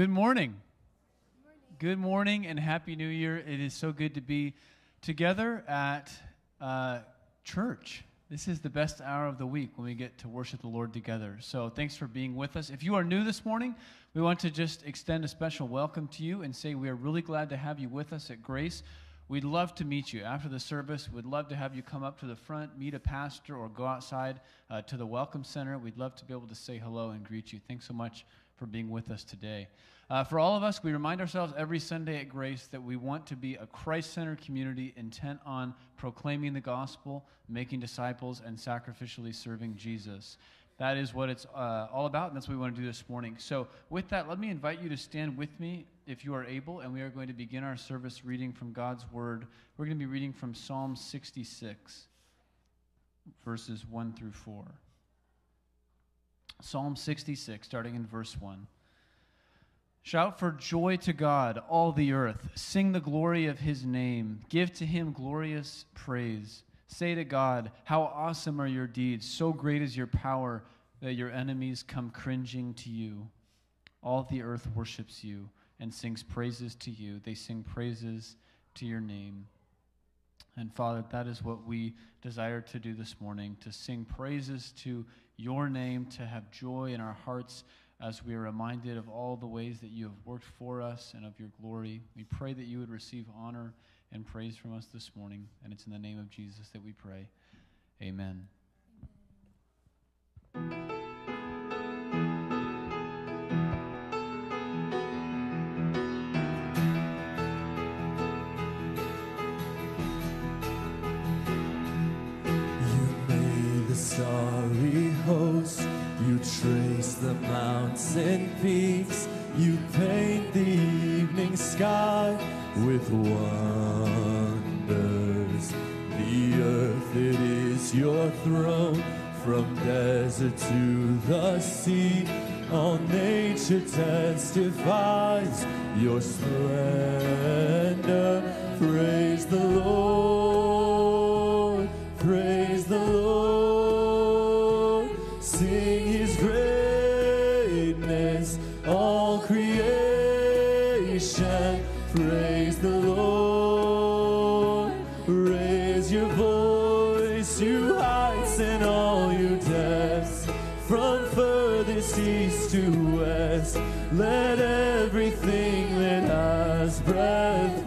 Good morning. Good morning and Happy New Year. It is so good to be together at uh, church. This is the best hour of the week when we get to worship the Lord together. So thanks for being with us. If you are new this morning, we want to just extend a special welcome to you and say we are really glad to have you with us at Grace. We'd love to meet you after the service. We'd love to have you come up to the front, meet a pastor, or go outside uh, to the Welcome Center. We'd love to be able to say hello and greet you. Thanks so much for being with us today. Uh, for all of us, we remind ourselves every Sunday at Grace that we want to be a Christ centered community intent on proclaiming the gospel, making disciples, and sacrificially serving Jesus. That is what it's uh, all about, and that's what we want to do this morning. So, with that, let me invite you to stand with me if you are able, and we are going to begin our service reading from God's Word. We're going to be reading from Psalm 66, verses 1 through 4. Psalm 66, starting in verse 1. Shout for joy to God, all the earth. Sing the glory of his name. Give to him glorious praise. Say to God, How awesome are your deeds! So great is your power that your enemies come cringing to you. All the earth worships you and sings praises to you. They sing praises to your name. And Father, that is what we desire to do this morning to sing praises to your name, to have joy in our hearts as we are reminded of all the ways that you have worked for us and of your glory. We pray that you would receive honor and praise from us this morning. And it's in the name of Jesus that we pray. Amen. Mountain peaks. You paint the evening sky with wonders. The earth, it is your throne. From desert to the sea, all nature testifies your splendor. From furthest east to west, let everything that has breath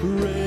Lord.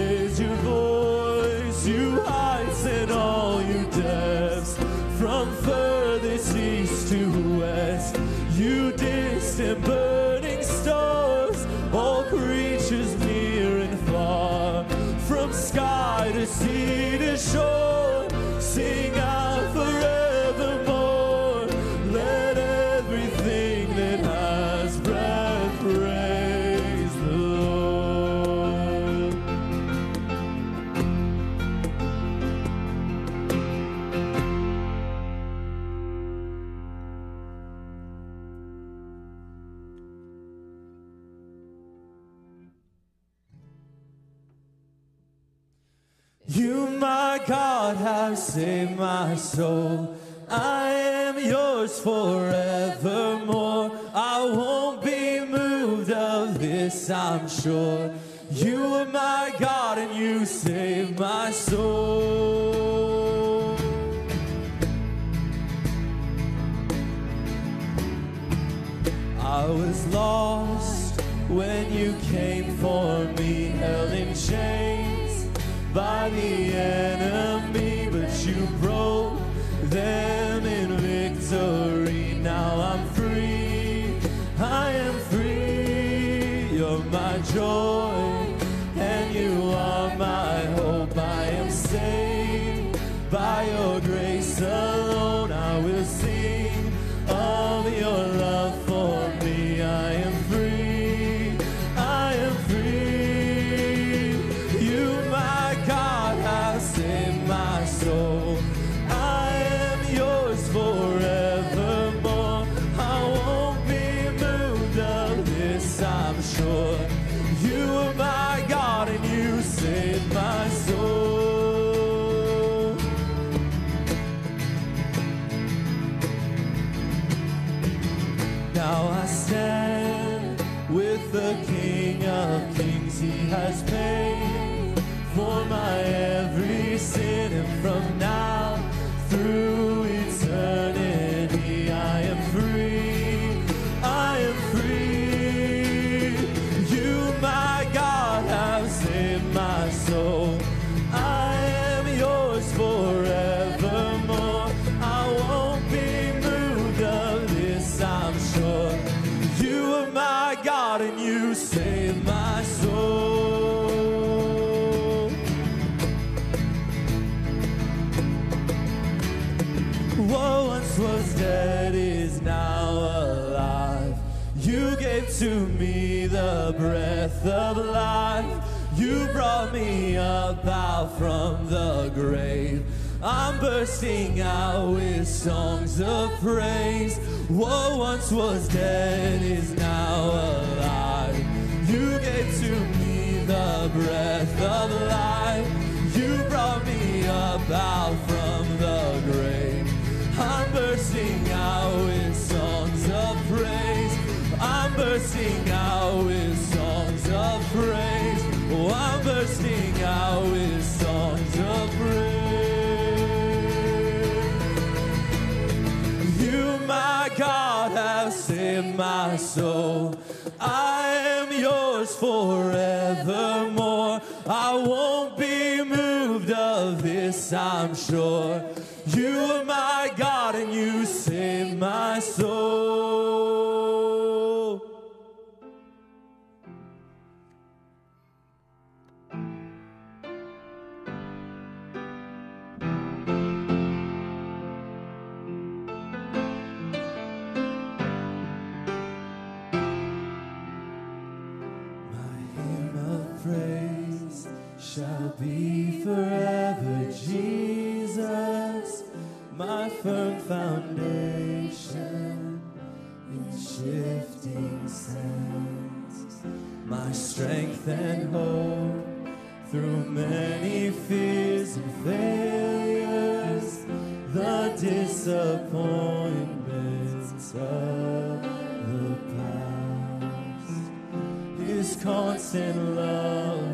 Saved my soul. I am yours forevermore. I won't be moved of this, I'm sure. You are my God, and you save my soul. I was lost when you came for me, held in chains by the enemy, them in victory. Now I'm free, I am free. You're my joy, I stand with the King of Kings. He has paid breath of life. You brought me up out from the grave. I'm bursting out with songs of praise. What once was dead is now alive. You gave to me the breath of life. You brought me up out from the grave. I'm bursting out with songs of praise. I'm bursting out with songs of praise. Oh, I'm bursting out with songs of praise. You, my God, have saved my soul. I am yours forevermore. I won't be moved of this, I'm sure. You are my God, and you save my soul. Be forever, Jesus, my firm foundation in shifting sands, my strength and hope through many fears and failures, the disappointments of the past. His constant love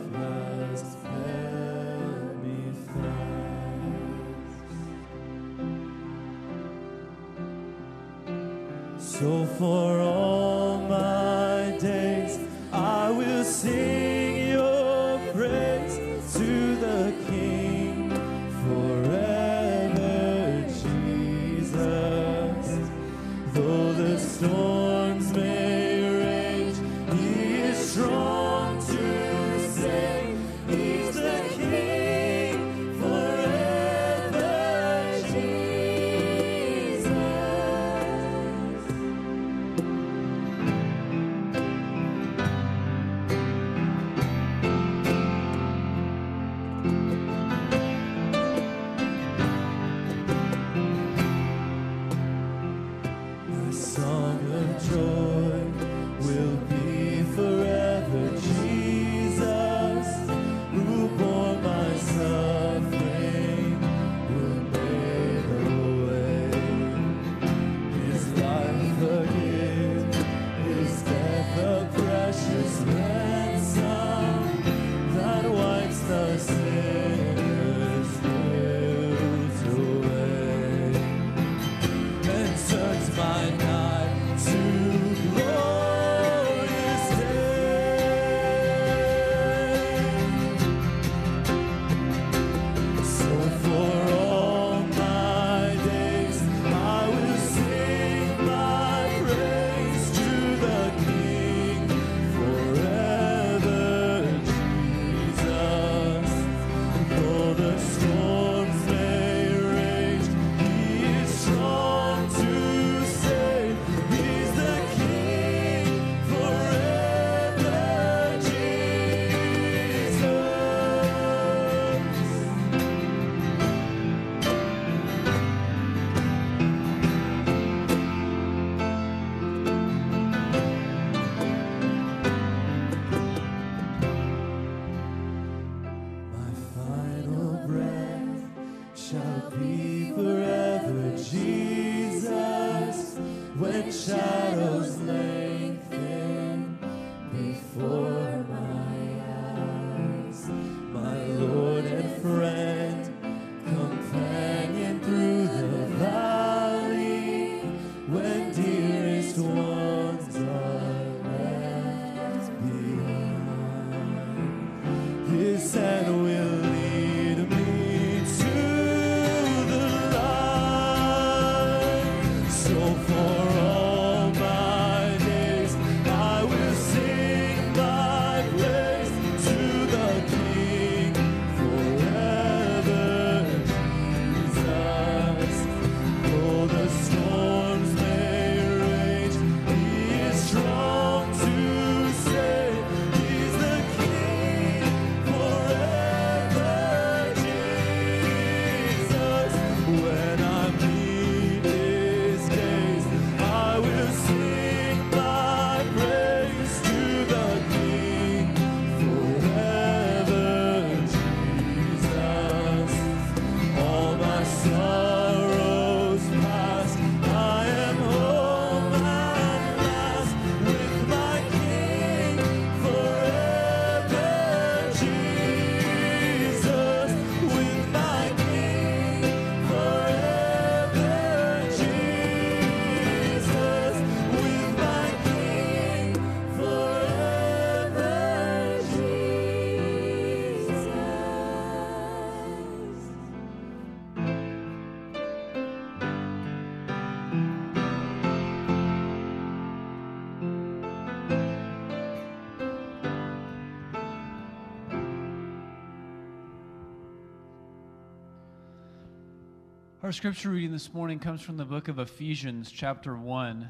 Our scripture reading this morning comes from the book of Ephesians, chapter 1.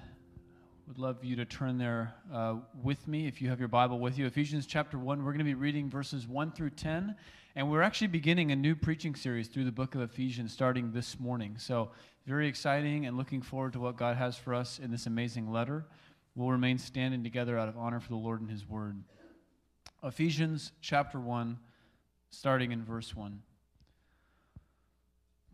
Would love you to turn there uh, with me if you have your Bible with you. Ephesians chapter 1, we're going to be reading verses 1 through 10. And we're actually beginning a new preaching series through the book of Ephesians starting this morning. So, very exciting and looking forward to what God has for us in this amazing letter. We'll remain standing together out of honor for the Lord and His word. Ephesians chapter 1, starting in verse 1.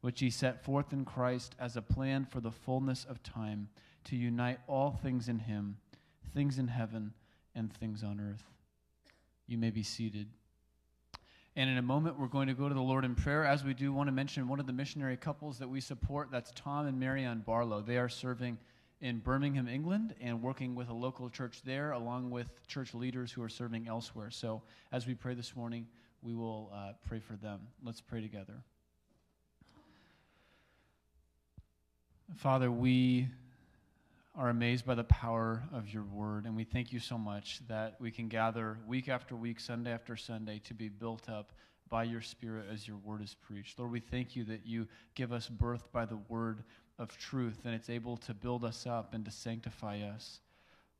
which he set forth in Christ as a plan for the fullness of time, to unite all things in him, things in heaven and things on earth. You may be seated. And in a moment, we're going to go to the Lord in prayer. As we do, want to mention one of the missionary couples that we support. That's Tom and Marianne Barlow. They are serving in Birmingham, England, and working with a local church there, along with church leaders who are serving elsewhere. So, as we pray this morning, we will uh, pray for them. Let's pray together. Father, we are amazed by the power of your word, and we thank you so much that we can gather week after week, Sunday after Sunday, to be built up by your Spirit as your word is preached. Lord, we thank you that you give us birth by the word of truth, and it's able to build us up and to sanctify us.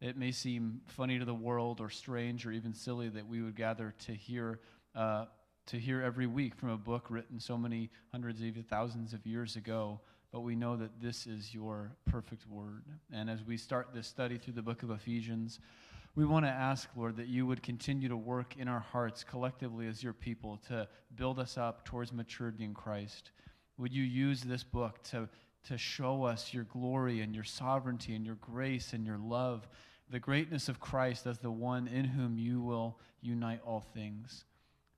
It may seem funny to the world, or strange, or even silly that we would gather to hear. Uh, to hear every week from a book written so many hundreds, even thousands of years ago, but we know that this is your perfect word. And as we start this study through the book of Ephesians, we want to ask, Lord, that you would continue to work in our hearts collectively as your people to build us up towards maturity in Christ. Would you use this book to, to show us your glory and your sovereignty and your grace and your love, the greatness of Christ as the one in whom you will unite all things?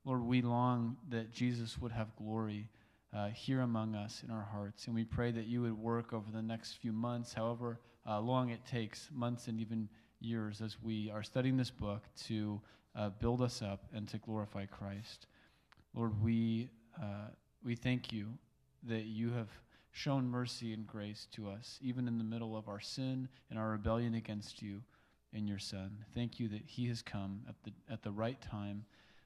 Lord, we long that Jesus would have glory uh, here among us in our hearts. And we pray that you would work over the next few months, however uh, long it takes, months and even years, as we are studying this book to uh, build us up and to glorify Christ. Lord, we, uh, we thank you that you have shown mercy and grace to us, even in the middle of our sin and our rebellion against you and your Son. Thank you that he has come at the, at the right time,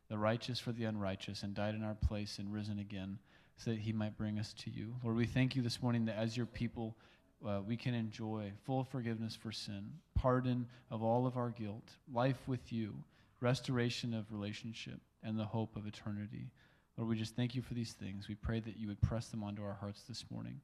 the righteous for the unrighteous, and died in our place and risen again so that he might bring us to you. Lord, we thank you this morning that as your people, uh, we can enjoy full forgiveness for sin, pardon of all of our guilt, life with you, restoration of relationship, and the hope of eternity. Lord, we just thank you for these things. We pray that you would press them onto our hearts this morning.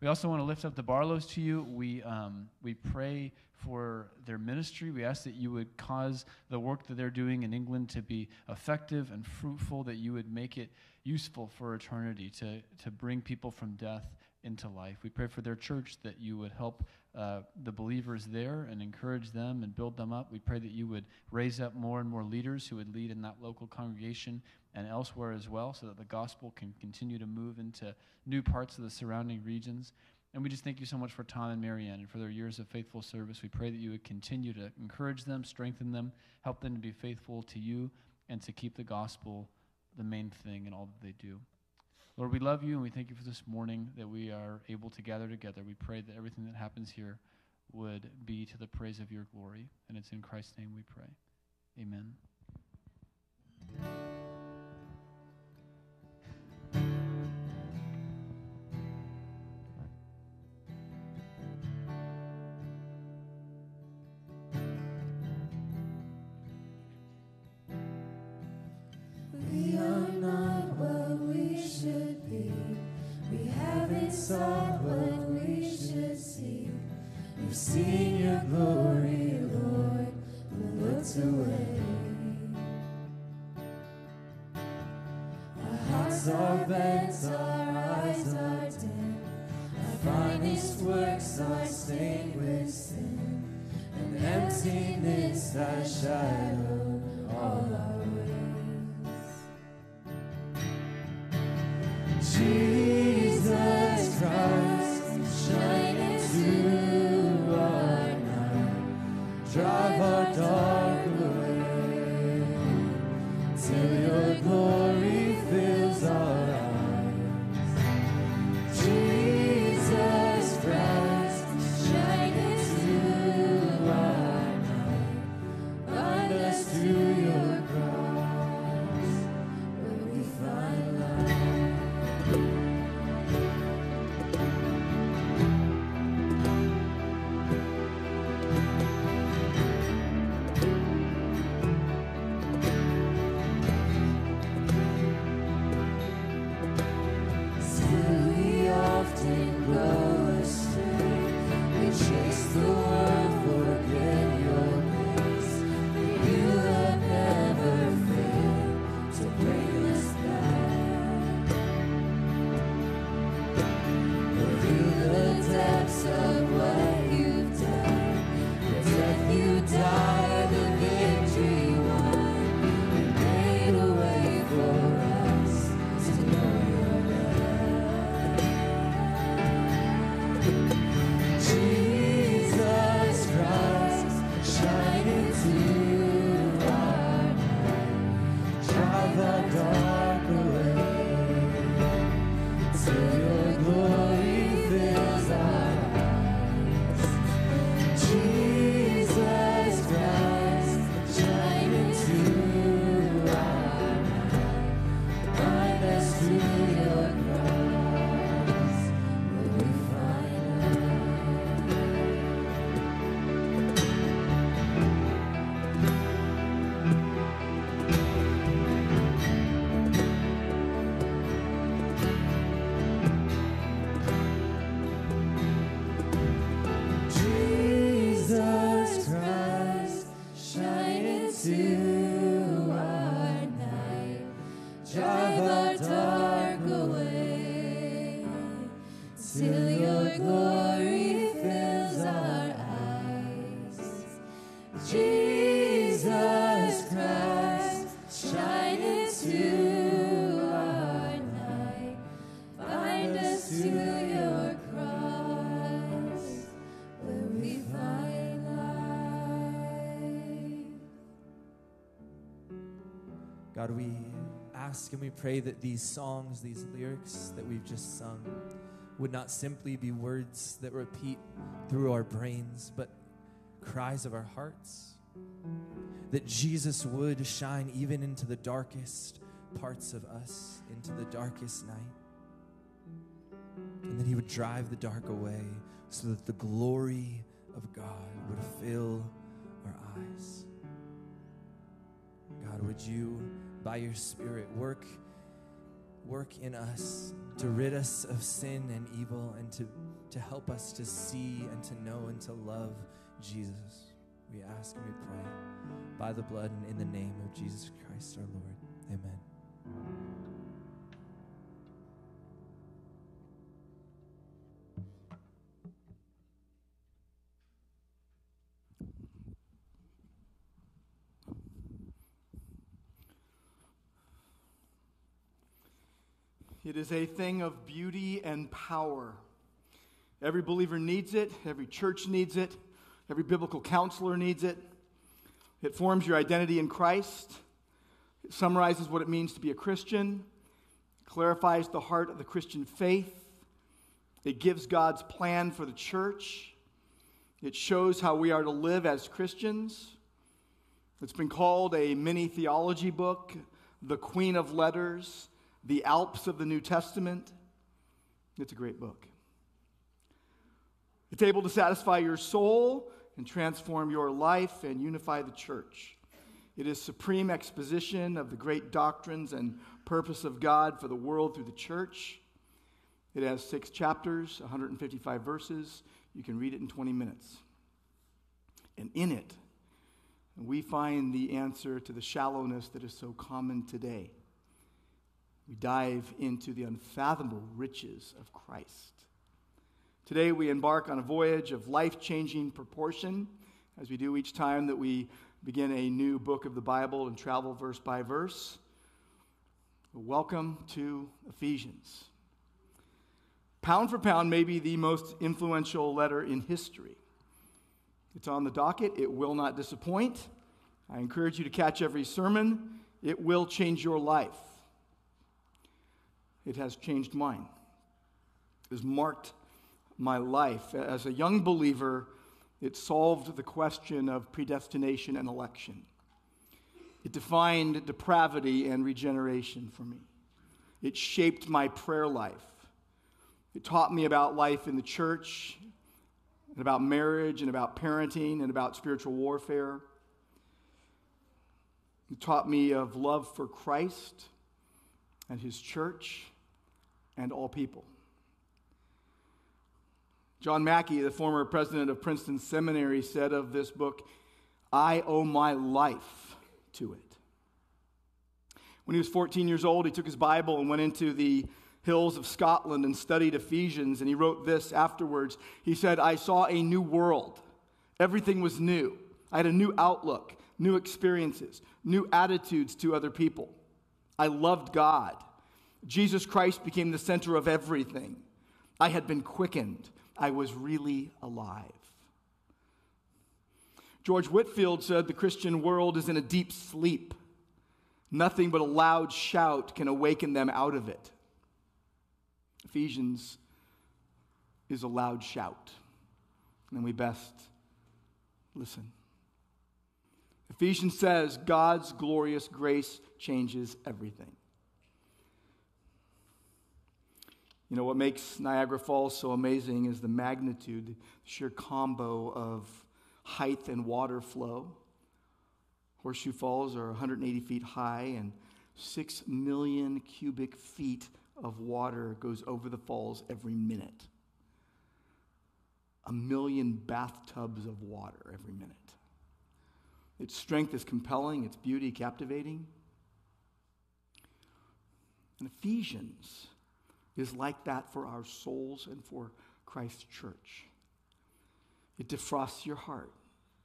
We also want to lift up the Barlows to you. We, um, we pray for their ministry. We ask that you would cause the work that they're doing in England to be effective and fruitful, that you would make it useful for eternity to, to bring people from death into life. We pray for their church that you would help uh, the believers there and encourage them and build them up. We pray that you would raise up more and more leaders who would lead in that local congregation and elsewhere as well so that the gospel can continue to move into new parts of the surrounding regions. And we just thank you so much for Tom and Marianne and for their years of faithful service. We pray that you would continue to encourage them, strengthen them, help them to be faithful to you, and to keep the gospel the main thing in all that they do. Lord, we love you and we thank you for this morning that we are able to gather together. We pray that everything that happens here would be to the praise of your glory. And it's in Christ's name we pray. Amen. Pray that these songs, these lyrics that we've just sung, would not simply be words that repeat through our brains, but cries of our hearts. That Jesus would shine even into the darkest parts of us, into the darkest night. And that He would drive the dark away so that the glory of God would fill our eyes. God, would you, by your Spirit, work, work in us to rid us of sin and evil and to, to help us to see and to know and to love Jesus? We ask and we pray by the blood and in the name of Jesus Christ our Lord. Amen. It is a thing of beauty and power. Every believer needs it, every church needs it, every biblical counselor needs it. It forms your identity in Christ, it summarizes what it means to be a Christian, clarifies the heart of the Christian faith, it gives God's plan for the church, it shows how we are to live as Christians. It's been called a mini theology book, the Queen of Letters, the Alps of the New Testament. It's a great book. It's able to satisfy your soul and transform your life and unify the church. It is supreme exposition of the great doctrines and purpose of God for the world through the church. It has six chapters, 155 verses. You can read it in 20 minutes. And in it, we find the answer to the shallowness that is so common today. We dive into the unfathomable riches of Christ. Today, we embark on a voyage of life changing proportion, as we do each time that we begin a new book of the Bible and travel verse by verse. Welcome to Ephesians. Pound for pound, maybe the most influential letter in history. It's on the docket. It will not disappoint. I encourage you to catch every sermon. It will change your life. It has changed mine. It has marked my life. As a young believer, it solved the question of predestination and election. It defined depravity and regeneration for me. It shaped my prayer life. It taught me about life in the church, and about marriage, and about parenting, and about spiritual warfare. It taught me of love for Christ and his church and all people. John Mackay, the former president of Princeton Seminary, said of this book, I owe my life to it. When he was 14 years old, he took his Bible and went into the hills of Scotland and studied Ephesians, and he wrote this afterwards. He said, I saw a new world. Everything was new. I had a new outlook, new experiences, new attitudes to other people. I loved God. Jesus Christ became the center of everything. I had been quickened. I was really alive. George Whitefield said the Christian world is in a deep sleep. Nothing but a loud shout can awaken them out of it. Ephesians is a loud shout, and we best listen. Ephesians says God's glorious grace changes everything. You know, what makes Niagara Falls so amazing is the magnitude, the sheer combo of height and water flow. Horseshoe Falls are 180 feet high, and 6 million cubic feet of water goes over the falls every minute. A million bathtubs of water every minute. Its strength is compelling, its beauty captivating. And Ephesians is like that for our souls and for Christ's church. It defrosts your heart,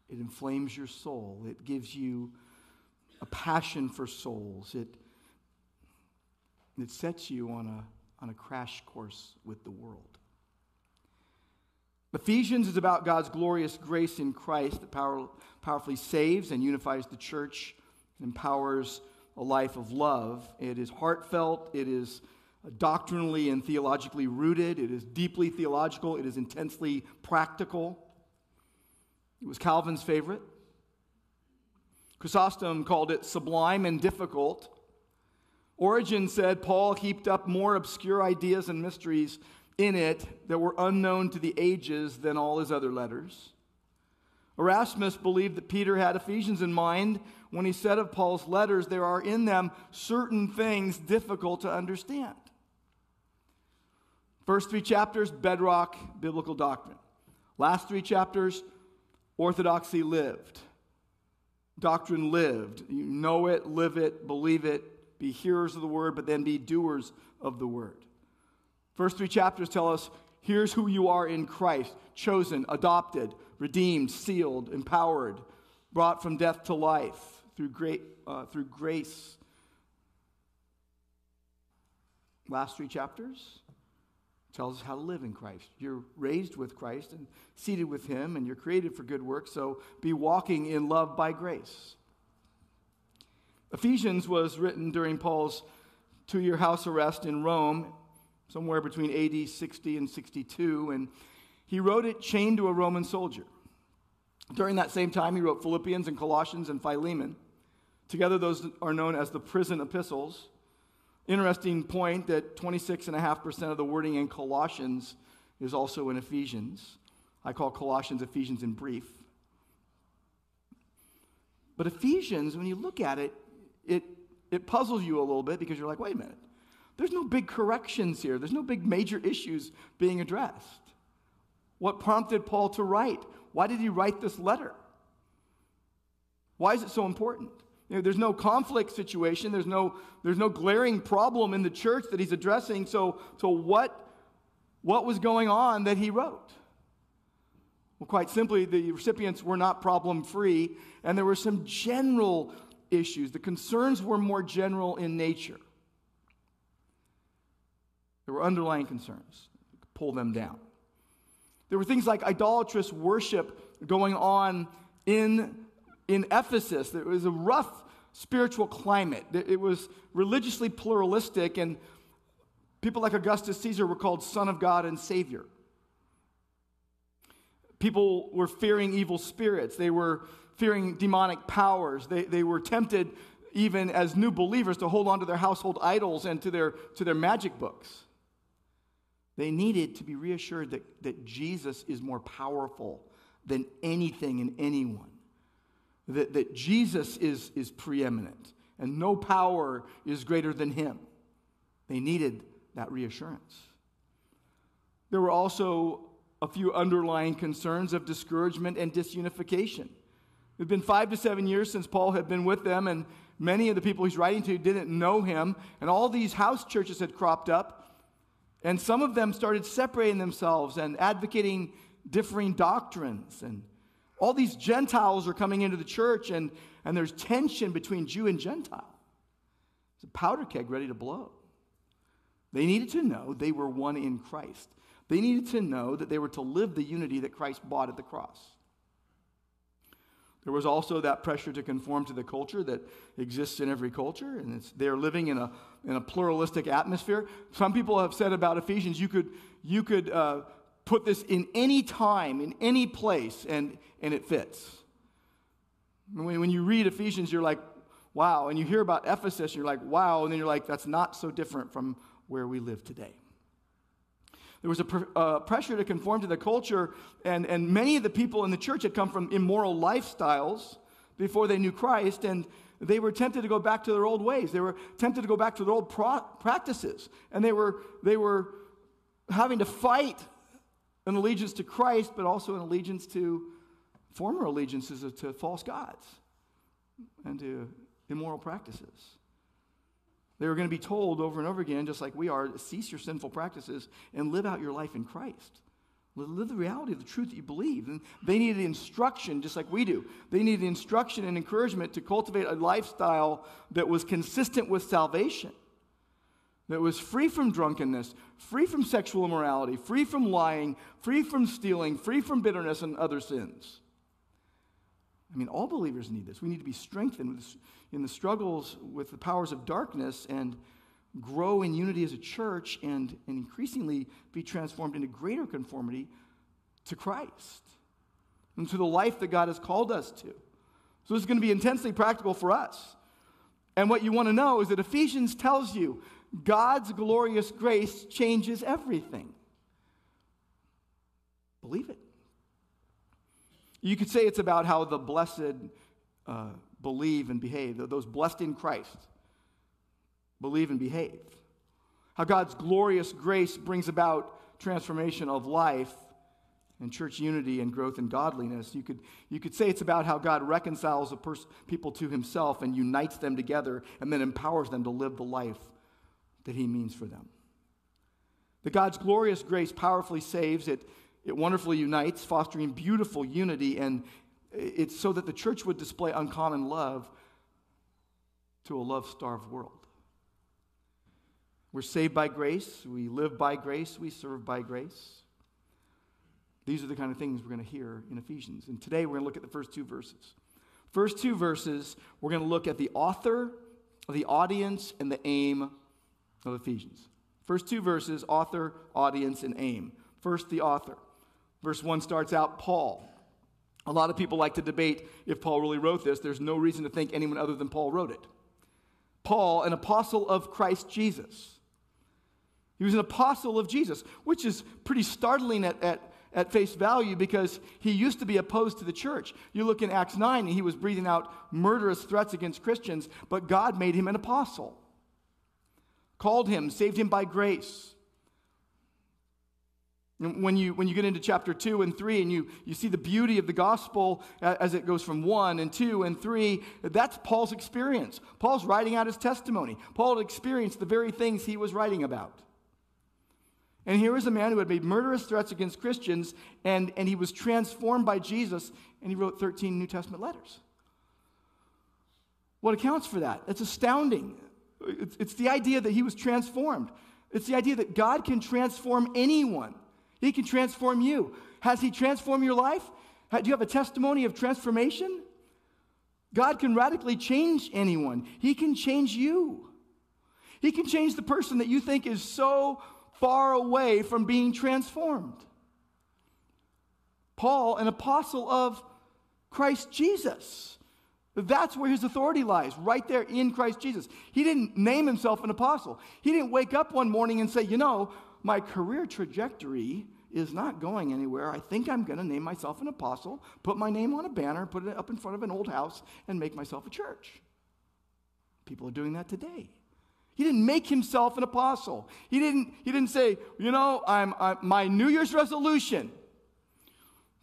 it inflames your soul, it gives you a passion for souls, it, it sets you on a, on a crash course with the world. Ephesians is about God's glorious grace in Christ that power, powerfully saves and unifies the church and empowers a life of love. It is heartfelt, it is doctrinally and theologically rooted, it is deeply theological, it is intensely practical. It was Calvin's favorite. Chrysostom called it sublime and difficult. Origen said Paul heaped up more obscure ideas and mysteries in it that were unknown to the ages than all his other letters. Erasmus believed that Peter had Ephesians in mind when he said of Paul's letters, there are in them certain things difficult to understand. First three chapters, bedrock biblical doctrine. Last three chapters, orthodoxy lived. Doctrine lived. You know it, live it, believe it, be hearers of the word, but then be doers of the word. First three chapters tell us here's who you are in Christ chosen, adopted, redeemed, sealed, empowered, brought from death to life through, great, uh, through grace. Last three chapters tells us how to live in Christ. You're raised with Christ and seated with Him, and you're created for good work, so be walking in love by grace. Ephesians was written during Paul's two year house arrest in Rome somewhere between AD 60 and 62, and he wrote it chained to a Roman soldier. During that same time, he wrote Philippians and Colossians and Philemon. Together, those are known as the prison epistles. Interesting point that 26.5% of the wording in Colossians is also in Ephesians. I call Colossians Ephesians in brief. But Ephesians, when you look at it, it, it puzzles you a little bit because you're like, wait a minute. There's no big corrections here, there's no big major issues being addressed. What prompted Paul to write? Why did he write this letter? Why is it so important? You know, there's no conflict situation, there's no, there's no glaring problem in the church that he's addressing. So, so what, what was going on that he wrote? Well, quite simply, the recipients were not problem free, and there were some general issues. The concerns were more general in nature. There were underlying concerns. Pull them down. There were things like idolatrous worship going on in, in Ephesus. There was a rough spiritual climate. It was religiously pluralistic, and people like Augustus Caesar were called Son of God and Savior. People were fearing evil spirits. They were fearing demonic powers. They, they were tempted, even as new believers, to hold on to their household idols and to their, to their magic books. They needed to be reassured that, that Jesus is more powerful than anything and anyone, that, that Jesus is, is preeminent and no power is greater than him. They needed that reassurance. There were also a few underlying concerns of discouragement and disunification. It had been five to seven years since Paul had been with them, and many of the people he's writing to didn't know him, and all these house churches had cropped up, and some of them started separating themselves and advocating differing doctrines. And all these Gentiles are coming into the church, and, and there's tension between Jew and Gentile. It's a powder keg ready to blow. They needed to know they were one in Christ. They needed to know that they were to live the unity that Christ bought at the cross. There was also that pressure to conform to the culture that exists in every culture, and they're living in a, in a pluralistic atmosphere. Some people have said about Ephesians, you could, you could uh, put this in any time, in any place, and, and it fits. When, when you read Ephesians, you're like, wow. And you hear about Ephesus, you're like, wow. And then you're like, that's not so different from where we live today. There was a pr- uh, pressure to conform to the culture, and, and many of the people in the church had come from immoral lifestyles before they knew Christ, and they were tempted to go back to their old ways. They were tempted to go back to their old pro- practices, and they were, they were having to fight an allegiance to Christ, but also an allegiance to former allegiances to false gods and to immoral practices. They were going to be told over and over again, just like we are, cease your sinful practices and live out your life in Christ. Live the reality of the truth that you believe. And they needed instruction, just like we do. They needed instruction and encouragement to cultivate a lifestyle that was consistent with salvation, that was free from drunkenness, free from sexual immorality, free from lying, free from stealing, free from bitterness and other sins. I mean, all believers need this. We need to be strengthened in the struggles with the powers of darkness and grow in unity as a church and, and increasingly be transformed into greater conformity to Christ and to the life that God has called us to. So, this is going to be intensely practical for us. And what you want to know is that Ephesians tells you God's glorious grace changes everything. Believe it. You could say it's about how the blessed uh, believe and behave, those blessed in Christ believe and behave. How God's glorious grace brings about transformation of life and church unity and growth in godliness. You could, you could say it's about how God reconciles a pers- people to himself and unites them together and then empowers them to live the life that he means for them. That God's glorious grace powerfully saves, it it wonderfully unites, fostering beautiful unity, and it's so that the church would display uncommon love to a love starved world. We're saved by grace, we live by grace, we serve by grace. These are the kind of things we're going to hear in Ephesians. And today we're going to look at the first two verses. First two verses, we're going to look at the author, the audience, and the aim of Ephesians. First two verses, author, audience, and aim. First, the author. Verse 1 starts out Paul. A lot of people like to debate if Paul really wrote this. There's no reason to think anyone other than Paul wrote it. Paul, an apostle of Christ Jesus. He was an apostle of Jesus, which is pretty startling at, at, at face value because he used to be opposed to the church. You look in Acts 9, and he was breathing out murderous threats against Christians, but God made him an apostle, called him, saved him by grace. When you, when you get into chapter 2 and 3 and you, you see the beauty of the gospel as it goes from 1 and 2 and 3, that's Paul's experience. Paul's writing out his testimony. Paul experienced the very things he was writing about. And here is a man who had made murderous threats against Christians, and, and he was transformed by Jesus, and he wrote 13 New Testament letters. What accounts for that? It's astounding. It's, it's the idea that he was transformed. It's the idea that God can transform anyone. He can transform you. Has He transformed your life? Do you have a testimony of transformation? God can radically change anyone. He can change you. He can change the person that you think is so far away from being transformed. Paul, an apostle of Christ Jesus. That's where his authority lies, right there in Christ Jesus. He didn't name himself an apostle. He didn't wake up one morning and say, You know, my career trajectory is not going anywhere. I think I'm going to name myself an apostle, put my name on a banner, put it up in front of an old house, and make myself a church. People are doing that today. He didn't make himself an apostle. He didn't, he didn't say, you know, I'm, I'm my New Year's resolution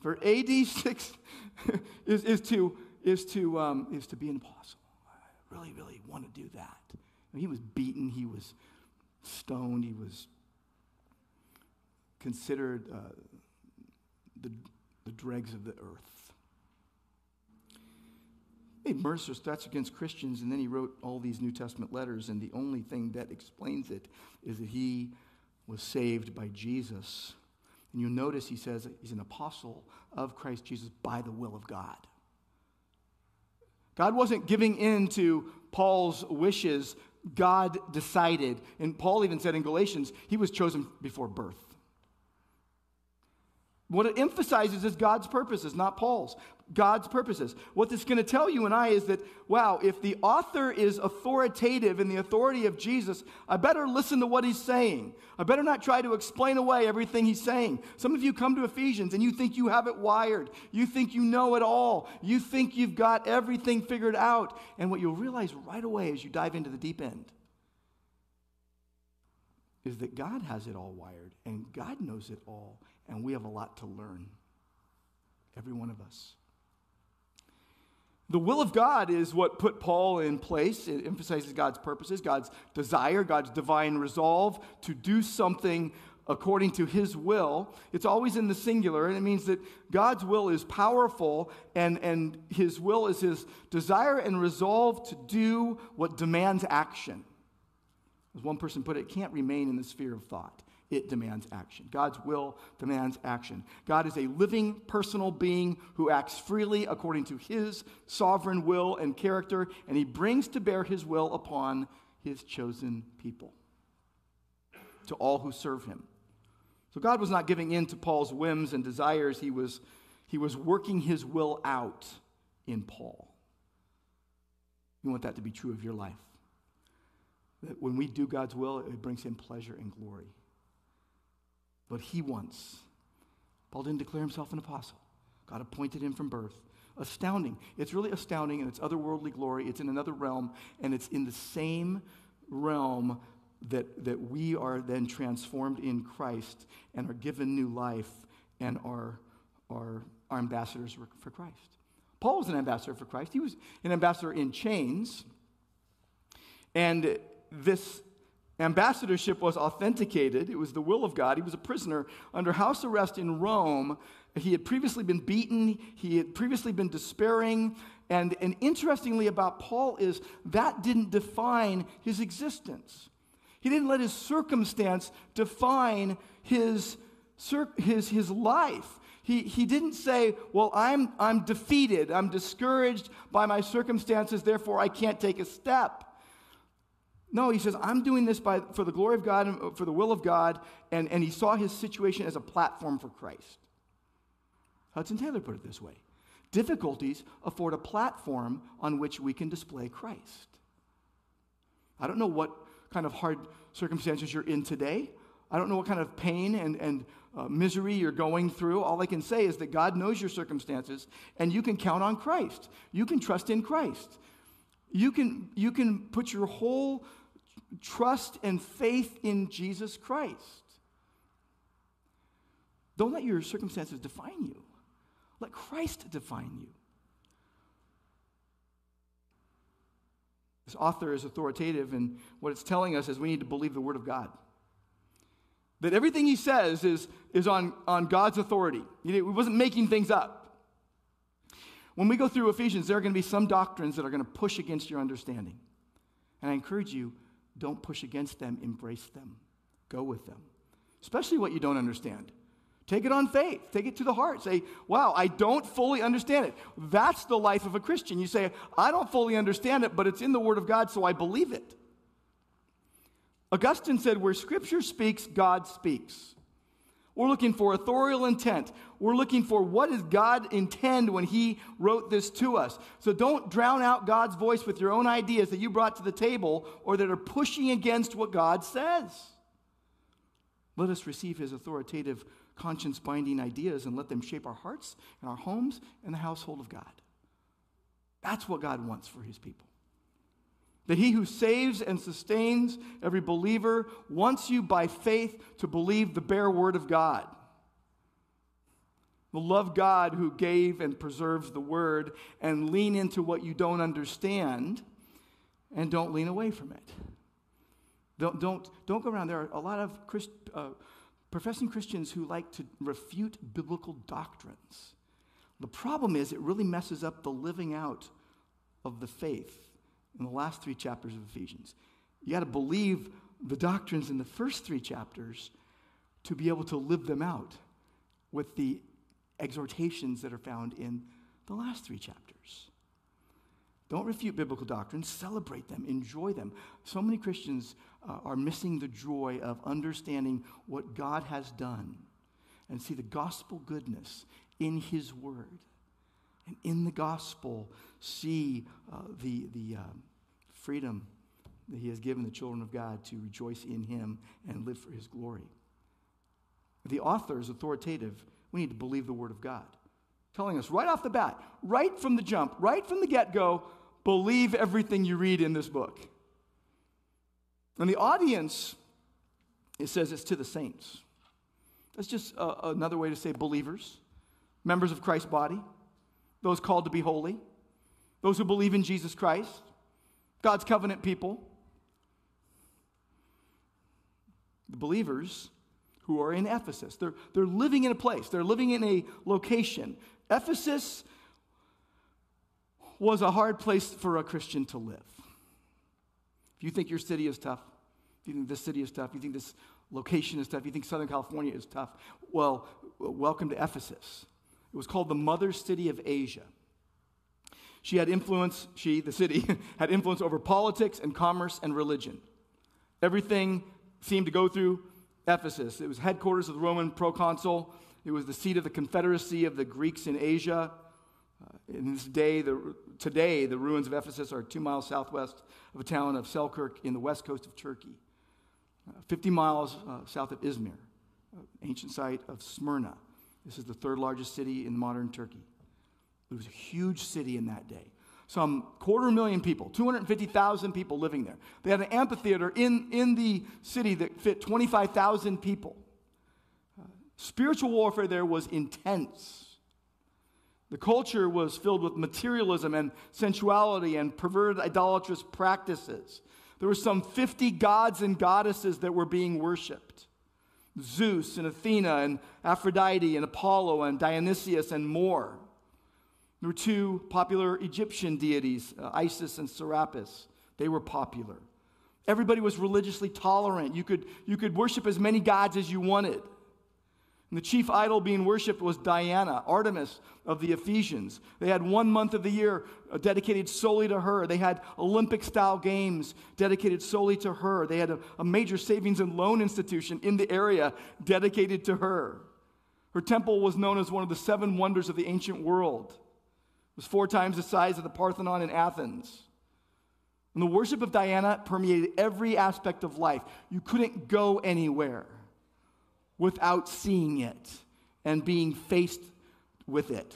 for AD 6 is, is, to, is, to, um, is to be an apostle. I really, really want to do that. I mean, he was beaten, he was stoned, he was considered uh, the, the dregs of the earth. He made murderous threats against Christians, and then he wrote all these New Testament letters, and the only thing that explains it is that he was saved by Jesus. And you'll notice he says he's an apostle of Christ Jesus by the will of God. God wasn't giving in to Paul's wishes. God decided. And Paul even said in Galatians, he was chosen before birth. What it emphasizes is God's purposes, not Paul's. God's purposes. What this is going to tell you and I is that, wow, if the author is authoritative in the authority of Jesus, I better listen to what he's saying. I better not try to explain away everything he's saying. Some of you come to Ephesians and you think you have it wired. You think you know it all. You think you've got everything figured out. And what you'll realize right away as you dive into the deep end is that God has it all wired and God knows it all and we have a lot to learn. Every one of us. The will of God is what put Paul in place. It emphasizes God's purposes, God's desire, God's divine resolve to do something according to his will. It's always in the singular, and it means that God's will is powerful, and, and his will is his desire and resolve to do what demands action. As one person put it, it can't remain in the sphere of thought it demands action. God's will demands action. God is a living, personal being who acts freely according to his sovereign will and character, and he brings to bear his will upon his chosen people, to all who serve him. So God was not giving in to Paul's whims and desires, he was, he was working his will out in Paul. You want that to be true of your life. That when we do God's will, it brings him pleasure and glory but he wants. Paul didn't declare himself an apostle. God appointed him from birth. Astounding. It's really astounding, and it's otherworldly glory. It's in another realm, and it's in the same realm that, that we are then transformed in Christ and are given new life and are, are, are ambassadors for Christ. Paul was an ambassador for Christ. He was an ambassador in chains. And this Ambassadorship was authenticated. It was the will of God. He was a prisoner under house arrest in Rome. He had previously been beaten, he had previously been despairing. And, and interestingly, about Paul, is that didn't define his existence. He didn't let his circumstance define his, his, his life. He, he didn't say, Well, I'm, I'm defeated, I'm discouraged by my circumstances, therefore I can't take a step. No, he says, I'm doing this by, for the glory of God and uh, for the will of God. And, and he saw his situation as a platform for Christ. Hudson Taylor put it this way Difficulties afford a platform on which we can display Christ. I don't know what kind of hard circumstances you're in today. I don't know what kind of pain and, and uh, misery you're going through. All I can say is that God knows your circumstances, and you can count on Christ. You can trust in Christ. You can, you can put your whole trust and faith in Jesus Christ. Don't let your circumstances define you. Let Christ define you. This author is authoritative, and what it's telling us is we need to believe the Word of God. That everything he says is, is on, on God's authority. He wasn't making things up. When we go through Ephesians, there are going to be some doctrines that are going to push against your understanding. And I encourage you, don't push against them, embrace them, go with them, especially what you don't understand. Take it on faith. Take it to the heart. Say, wow, I don't fully understand it. That's the life of a Christian. You say, I don't fully understand it, but it's in the Word of God, so I believe it. Augustine said, where Scripture speaks, God speaks. We're looking for authorial intent. We're looking for what does God intend when He wrote this to us. So don't drown out God's voice with your own ideas that you brought to the table or that are pushing against what God says. Let us receive His authoritative conscience binding ideas and let them shape our hearts and our homes and the household of God. That's what God wants for his people. That he who saves and sustains every believer wants you by faith to believe the bare word of God. To love God who gave and preserves the word and lean into what you don't understand and don't lean away from it. Don't, don't, don't go around. There are a lot of Christ, uh, professing Christians who like to refute biblical doctrines. The problem is, it really messes up the living out of the faith in the last three chapters of Ephesians. You got to believe the doctrines in the first three chapters to be able to live them out with the exhortations that are found in the last three chapters. Don't refute biblical doctrines, celebrate them, enjoy them. So many Christians uh, are missing the joy of understanding what God has done and see the gospel goodness in His Word. And in the gospel, see uh, the, the uh, freedom that He has given the children of God to rejoice in Him and live for His glory. The author is authoritative. We need to believe the Word of God, telling us right off the bat, right from the jump, right from the get go, believe everything you read in this book. And the audience, it says it's to the saints. That's just a, another way to say believers, members of Christ's body, those called to be holy, those who believe in Jesus Christ, God's covenant people. The believers who are in Ephesus. They're, they're living in a place, they're living in a location. Ephesus was a hard place for a Christian to live. If you think your city is tough, if you think this city is tough, you think this location is tough, you think Southern California is tough, well, welcome to Ephesus. It was called the mother city of Asia. She had influence, she, the city, had influence over politics and commerce and religion. Everything seemed to go through Ephesus. It was headquarters of the Roman proconsul. It was the seat of the confederacy of the Greeks in Asia. Uh, in this day, the, today, the ruins of Ephesus are two miles southwest of a town of Selçuk in the west coast of Turkey, uh, 50 miles uh, south of Izmir, uh, ancient site of Smyrna. This is the third largest city in modern Turkey. It was a huge city in that day. Some quarter million people, 250,000 people living there. They had an amphitheater in, in the city that fit 25,000 people. Uh, spiritual warfare there was intense. The culture was filled with materialism and sensuality and perverted idolatrous practices. There were some 50 gods and goddesses that were being worshiped Zeus and Athena and Aphrodite and Apollo and Dionysius and more. There were two popular Egyptian deities, uh, Isis and Serapis. They were popular. Everybody was religiously tolerant. You could, you could worship as many gods as you wanted. And the chief idol being worshiped was Diana, Artemis of the Ephesians. They had one month of the year uh, dedicated solely to her. They had Olympic style games dedicated solely to her. They had a, a major savings and loan institution in the area dedicated to her. Her temple was known as one of the seven wonders of the ancient world. It was four times the size of the Parthenon in Athens. And the worship of Diana permeated every aspect of life. You couldn't go anywhere without seeing it and being faced with it.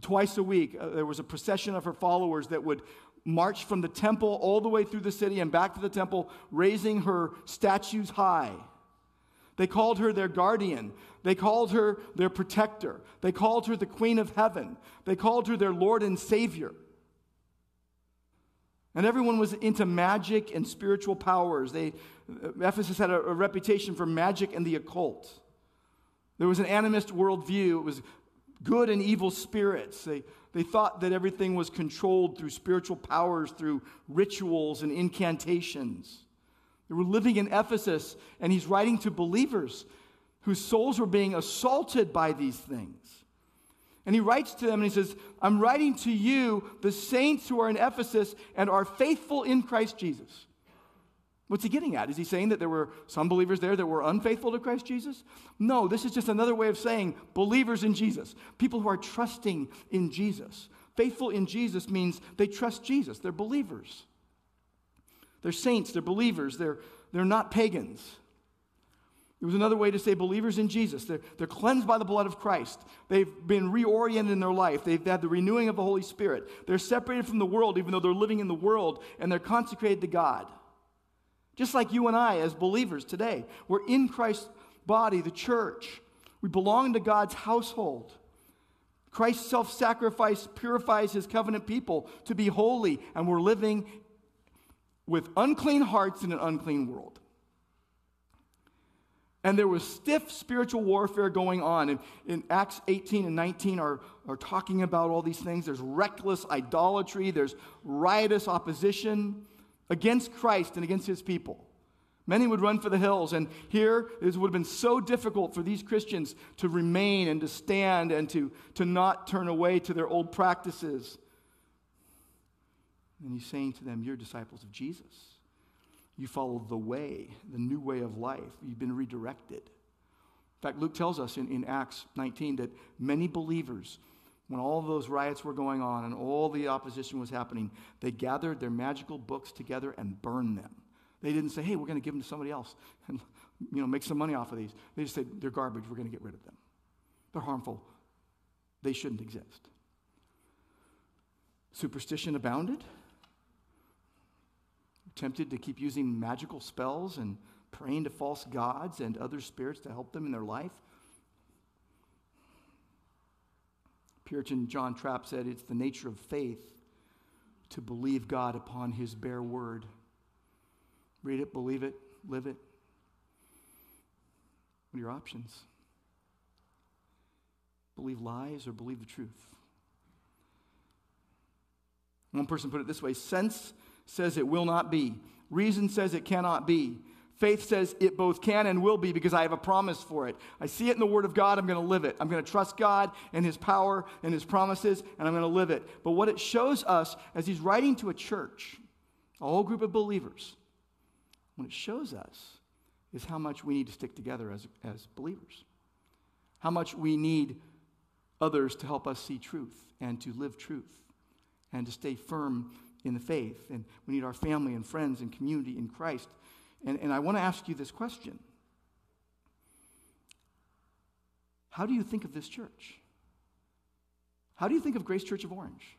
Twice a week, uh, there was a procession of her followers that would march from the temple all the way through the city and back to the temple, raising her statues high. They called her their guardian. They called her their protector. They called her the queen of heaven. They called her their Lord and Savior. And everyone was into magic and spiritual powers. They, Ephesus had a, a reputation for magic and the occult. There was an animist worldview. It was good and evil spirits. They, they thought that everything was controlled through spiritual powers, through rituals and incantations. They were living in Ephesus, and he's writing to believers whose souls were being assaulted by these things. And he writes to them and he says, I'm writing to you, the saints who are in Ephesus and are faithful in Christ Jesus. What's he getting at? Is he saying that there were some believers there that were unfaithful to Christ Jesus? No, this is just another way of saying believers in Jesus, people who are trusting in Jesus. Faithful in Jesus means they trust Jesus, they're believers. They're saints, they're believers, they're, they're not pagans. It was another way to say believers in Jesus. They're, they're cleansed by the blood of Christ. They've been reoriented in their life. They've had the renewing of the Holy Spirit. They're separated from the world, even though they're living in the world, and they're consecrated to God. Just like you and I, as believers today, we're in Christ's body, the church. We belong to God's household. Christ's self sacrifice purifies his covenant people to be holy, and we're living with unclean hearts in an unclean world. And there was stiff spiritual warfare going on. And in Acts 18 and 19 are, are talking about all these things. There's reckless idolatry, there's riotous opposition against Christ and against his people. Many would run for the hills, and here it would have been so difficult for these Christians to remain and to stand and to, to not turn away to their old practices. And he's saying to them, You're disciples of Jesus. You follow the way, the new way of life. You've been redirected. In fact, Luke tells us in, in Acts 19 that many believers, when all those riots were going on and all the opposition was happening, they gathered their magical books together and burned them. They didn't say, hey, we're going to give them to somebody else and you know, make some money off of these. They just said, they're garbage, we're going to get rid of them. They're harmful. They shouldn't exist. Superstition abounded tempted to keep using magical spells and praying to false gods and other spirits to help them in their life. Puritan John Trapp said it's the nature of faith to believe God upon his bare word. Read it, believe it, live it. What are your options? Believe lies or believe the truth? One person put it this way sense says it will not be. Reason says it cannot be. Faith says it both can and will be because I have a promise for it. I see it in the Word of God. I'm going to live it. I'm going to trust God and His power and His promises, and I'm going to live it. But what it shows us as He's writing to a church, a whole group of believers, what it shows us is how much we need to stick together as, as believers, how much we need others to help us see truth and to live truth and to stay firm in the faith. And we need our family and friends and community in Christ. And, and I want to ask you this question How do you think of this church? How do you think of Grace Church of Orange?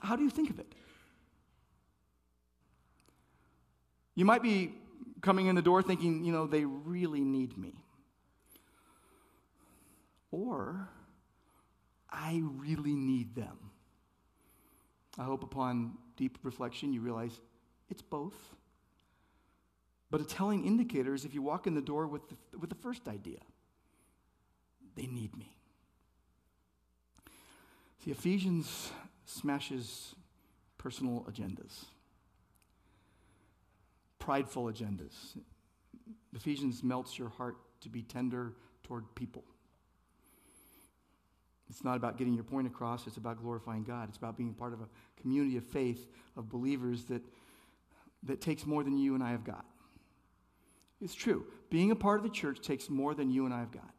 How do you think of it? You might be coming in the door thinking, you know, they really need me. Or, I really need them. I hope upon deep reflection you realize it's both. But a telling indicator is if you walk in the door with the, with the first idea they need me. See, Ephesians smashes personal agendas, prideful agendas. Ephesians melts your heart to be tender toward people. It's not about getting your point across, it's about glorifying God. It's about being part of a community of faith of believers that, that takes more than you and I have got. It's true. Being a part of the church takes more than you and I have got.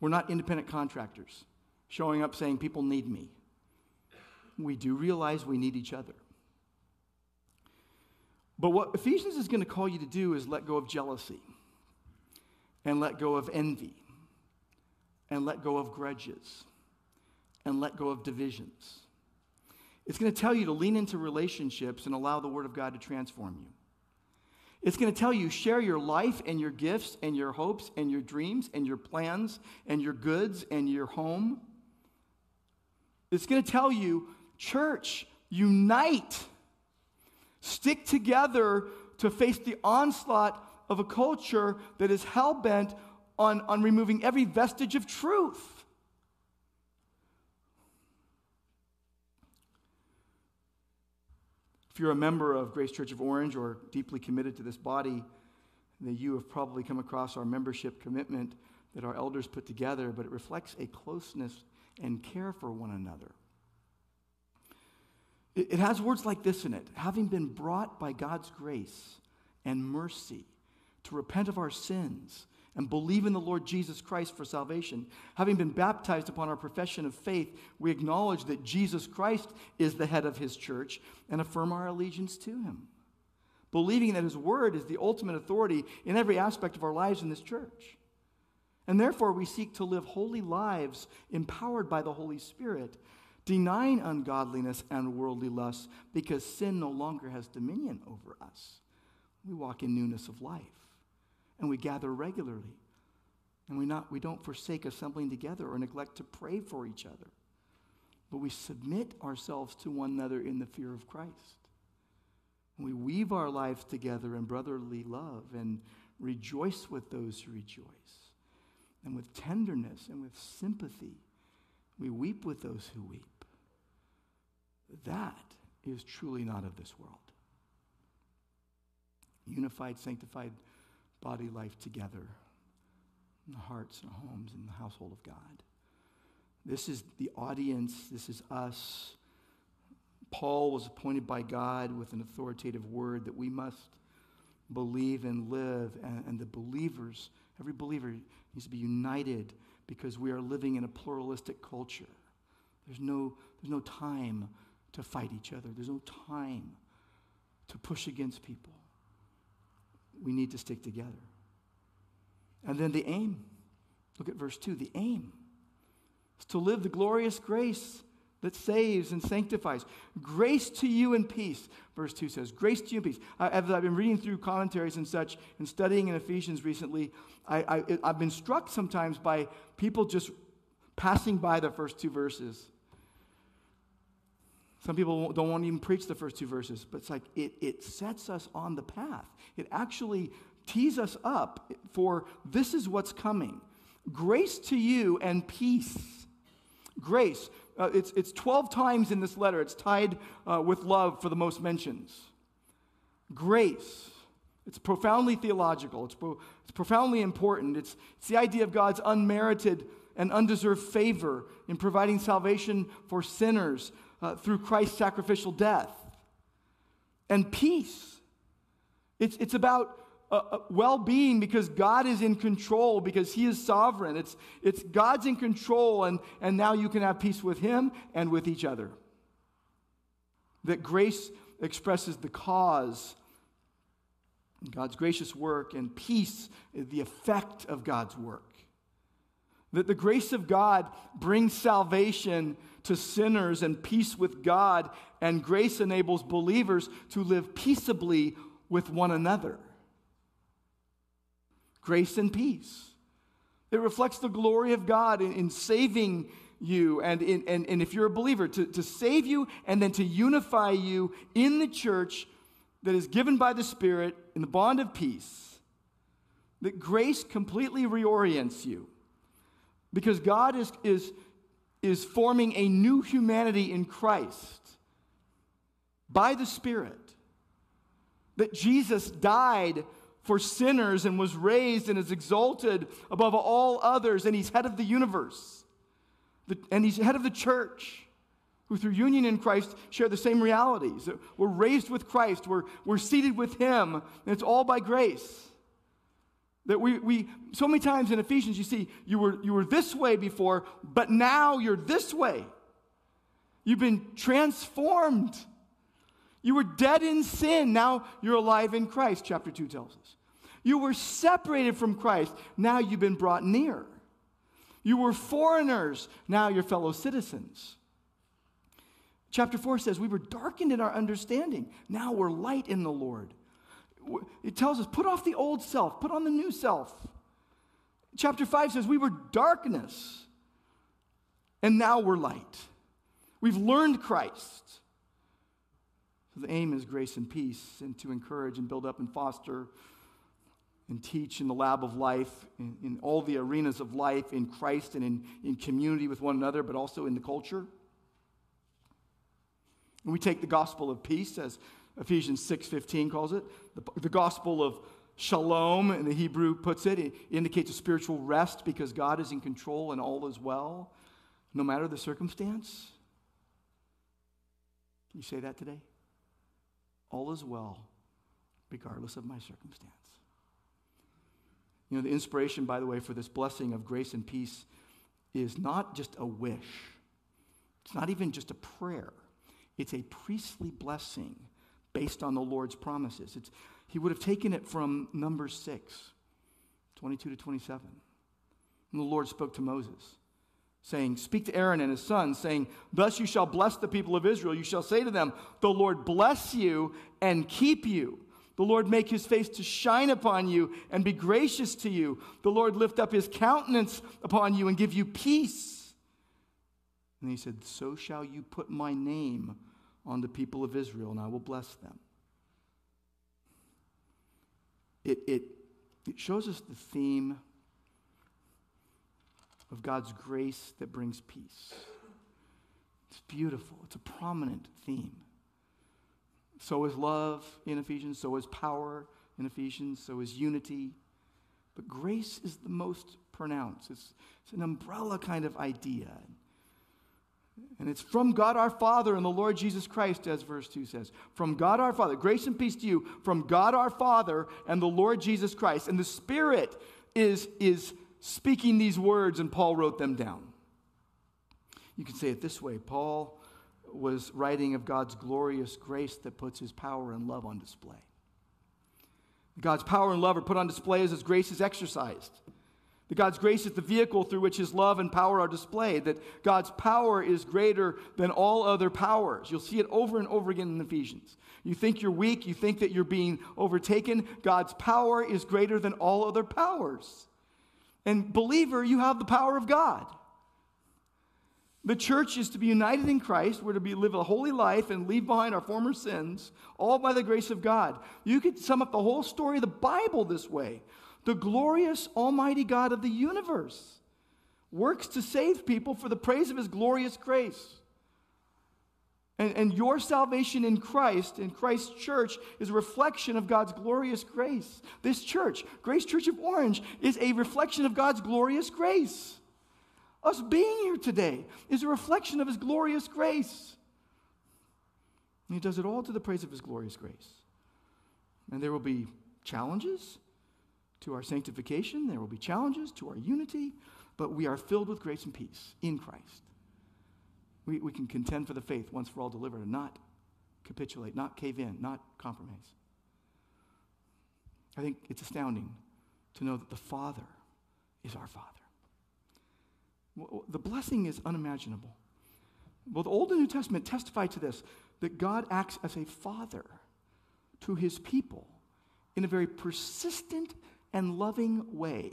We're not independent contractors showing up saying, People need me. We do realize we need each other. But what Ephesians is going to call you to do is let go of jealousy and let go of envy and let go of grudges and let go of divisions. It's going to tell you to lean into relationships and allow the Word of God to transform you. It's going to tell you share your life and your gifts and your hopes and your dreams and your plans and your goods and your home. It's going to tell you, church, unite. Stick together to face the onslaught of a culture that is hell bent on, on removing every vestige of truth. If you're a member of Grace Church of Orange or deeply committed to this body, then you have probably come across our membership commitment that our elders put together, but it reflects a closeness and care for one another. It, it has words like this in it having been brought by God's grace and mercy to repent of our sins and believe in the Lord Jesus Christ for salvation. Having been baptized upon our profession of faith, we acknowledge that Jesus Christ is the head of his church and affirm our allegiance to him. Believing that his word is the ultimate authority in every aspect of our lives in this church. And therefore, we seek to live holy lives empowered by the Holy Spirit, denying ungodliness and worldly lusts because sin no longer has dominion over us. We walk in newness of life and we gather regularly. And we, not, we don't forsake assembling together or neglect to pray for each other. But we submit ourselves to one another in the fear of Christ. And we weave our lives together in brotherly love and rejoice with those who rejoice. And with tenderness and with sympathy, we weep with those who weep. That is truly not of this world. Unified, sanctified body life together in the hearts and homes and the household of God. This is the audience, this is us. Paul was appointed by God with an authoritative word that we must believe and live, and, and the believers, every believer needs to be united because we are living in a pluralistic culture. There's no, there's no time to fight each other, there's no time to push against people we need to stick together. And then the aim. Look at verse 2. The aim is to live the glorious grace that saves and sanctifies. Grace to you and peace. Verse 2 says, Grace to you and peace. I, as I've been reading through commentaries and such and studying in Ephesians recently, I, I, I've been struck sometimes by people just passing by the first two verses some people don't want to even preach the first two verses, but it's like it, it sets us on the path. It actually tees us up for this is what's coming. Grace to you and peace. Grace. Uh, it's, it's 12 times in this letter. It's tied uh, with love for the most mentions. Grace. It's profoundly theological. It's, pro- it's profoundly important. It's, it's the idea of God's unmerited and undeserved favor in providing salvation for sinners uh, through Christ's sacrificial death. And peace. It's, it's about uh, uh well being because God is in control, because He is sovereign. It's, it's God's in control, and, and now you can have peace with Him and with each other. That grace expresses the cause, God's gracious work, and peace is the effect of God's work. That the grace of God brings salvation to sinners and peace with God, and grace enables believers to live peaceably with one another. Grace and peace. It reflects the glory of God in, in saving you, and, in, and, and if you're a believer, to, to save you and then to unify you in the church that is given by the Spirit in the bond of peace. That grace completely reorients you. Because God is, is, is forming a new humanity in Christ by the Spirit. That Jesus died for sinners and was raised and is exalted above all others, and he's head of the universe. And he's head of the church, who through union in Christ share the same realities. We're raised with Christ, we're, we're seated with him, and it's all by grace. That we, we so many times in Ephesians, you see, you were, you were this way before, but now you're this way. You've been transformed. You were dead in sin. Now you're alive in Christ, chapter 2 tells us. You were separated from Christ. Now you've been brought near. You were foreigners. Now you're fellow citizens. Chapter 4 says, We were darkened in our understanding. Now we're light in the Lord it tells us put off the old self, put on the new self. Chapter 5 says we were darkness, and now we're light. We've learned Christ. So the aim is grace and peace, and to encourage and build up and foster and teach in the lab of life, in, in all the arenas of life, in Christ and in, in community with one another, but also in the culture. And we take the gospel of peace, as Ephesians 6.15 calls it, the, the gospel of shalom, in the Hebrew puts it, it indicates a spiritual rest because God is in control and all is well, no matter the circumstance. Can you say that today? All is well, regardless of my circumstance. You know, the inspiration, by the way, for this blessing of grace and peace is not just a wish, it's not even just a prayer, it's a priestly blessing based on the Lord's promises. It's, he would have taken it from number 6, 22 to 27. And the Lord spoke to Moses, saying, Speak to Aaron and his sons, saying, Thus you shall bless the people of Israel. You shall say to them, The Lord bless you and keep you. The Lord make his face to shine upon you and be gracious to you. The Lord lift up his countenance upon you and give you peace. And he said, So shall you put my name on the people of Israel, and I will bless them. It, it, it shows us the theme of God's grace that brings peace. It's beautiful, it's a prominent theme. So is love in Ephesians, so is power in Ephesians, so is unity. But grace is the most pronounced. It's, it's an umbrella kind of idea. And it's from God our Father and the Lord Jesus Christ, as verse 2 says. From God our Father. Grace and peace to you from God our Father and the Lord Jesus Christ. And the Spirit is, is speaking these words, and Paul wrote them down. You can say it this way Paul was writing of God's glorious grace that puts his power and love on display. God's power and love are put on display as his grace is exercised. That God's grace is the vehicle through which his love and power are displayed. That God's power is greater than all other powers. You'll see it over and over again in Ephesians. You think you're weak, you think that you're being overtaken. God's power is greater than all other powers. And believer, you have the power of God. The church is to be united in Christ. We're to be, live a holy life and leave behind our former sins, all by the grace of God. You could sum up the whole story of the Bible this way the glorious Almighty God of the universe works to save people for the praise of His glorious grace. And, and your salvation in Christ, in Christ's church, is a reflection of God's glorious grace. This church, Grace Church of Orange, is a reflection of God's glorious grace. Us being here today is a reflection of His glorious grace. And He does it all to the praise of His glorious grace. And there will be challenges to our sanctification, there will be challenges to our unity, but we are filled with grace and peace in Christ. We, we can contend for the faith once for all delivered and not capitulate, not cave in, not compromise. I think it's astounding to know that the Father is our Father. The blessing is unimaginable. Both Old and New Testament testify to this that God acts as a father to his people in a very persistent and loving way.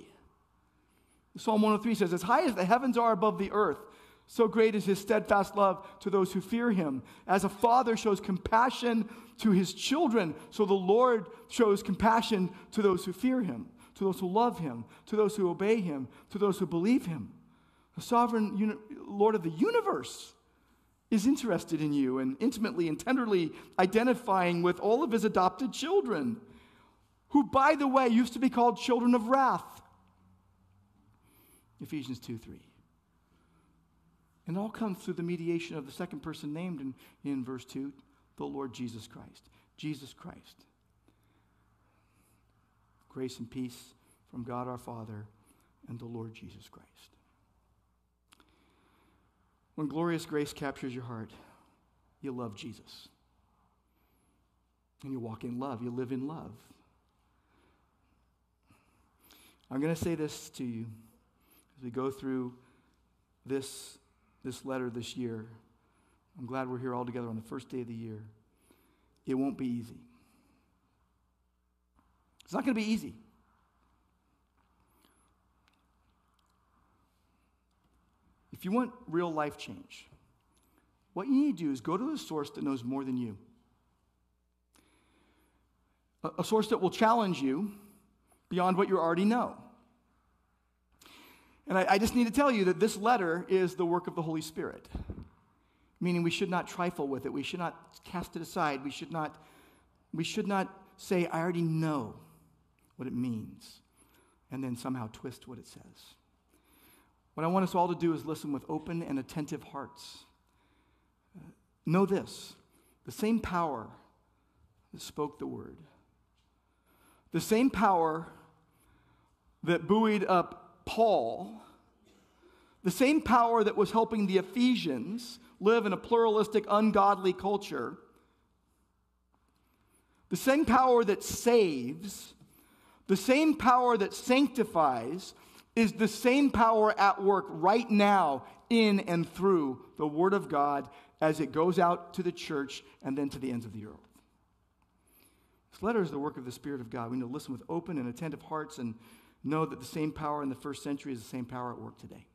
Psalm 103 says, As high as the heavens are above the earth, so great is his steadfast love to those who fear him. As a father shows compassion to his children, so the Lord shows compassion to those who fear him, to those who love him, to those who obey him, to those who believe him the sovereign uni- Lord of the universe, is interested in you and intimately and tenderly identifying with all of his adopted children, who, by the way, used to be called children of wrath. Ephesians 2 3. And all comes through the mediation of the second person named in, in verse 2, the Lord Jesus Christ. Jesus Christ. Grace and peace from God our Father and the Lord Jesus Christ. When glorious grace captures your heart, you love Jesus. And you walk in love, you live in love. I'm going to say this to you as we go through this, this letter this year. I'm glad we're here all together on the first day of the year. It won't be easy. It's not going to be easy. If you want real life change, what you need to do is go to a source that knows more than you. A, a source that will challenge you beyond what you already know. And I, I, just need to tell you that this letter is the work of the Holy Spirit, meaning we should not trifle with it. We should not cast it aside. We should not, we should not say, I already know what it means, and then somehow twist what it says. What I want us all to do is listen with open and attentive hearts. Uh, know this the same power that spoke the word, the same power that buoyed up Paul, the same power that was helping the Ephesians live in a pluralistic, ungodly culture, the same power that saves, the same power that sanctifies, is the same power at work right now in and through the Word of God as it goes out to the church and then to the ends of the earth. This letter is the work of the Spirit of God. We need to listen with open and attentive hearts and know that the same power in the first century is the same power at work today.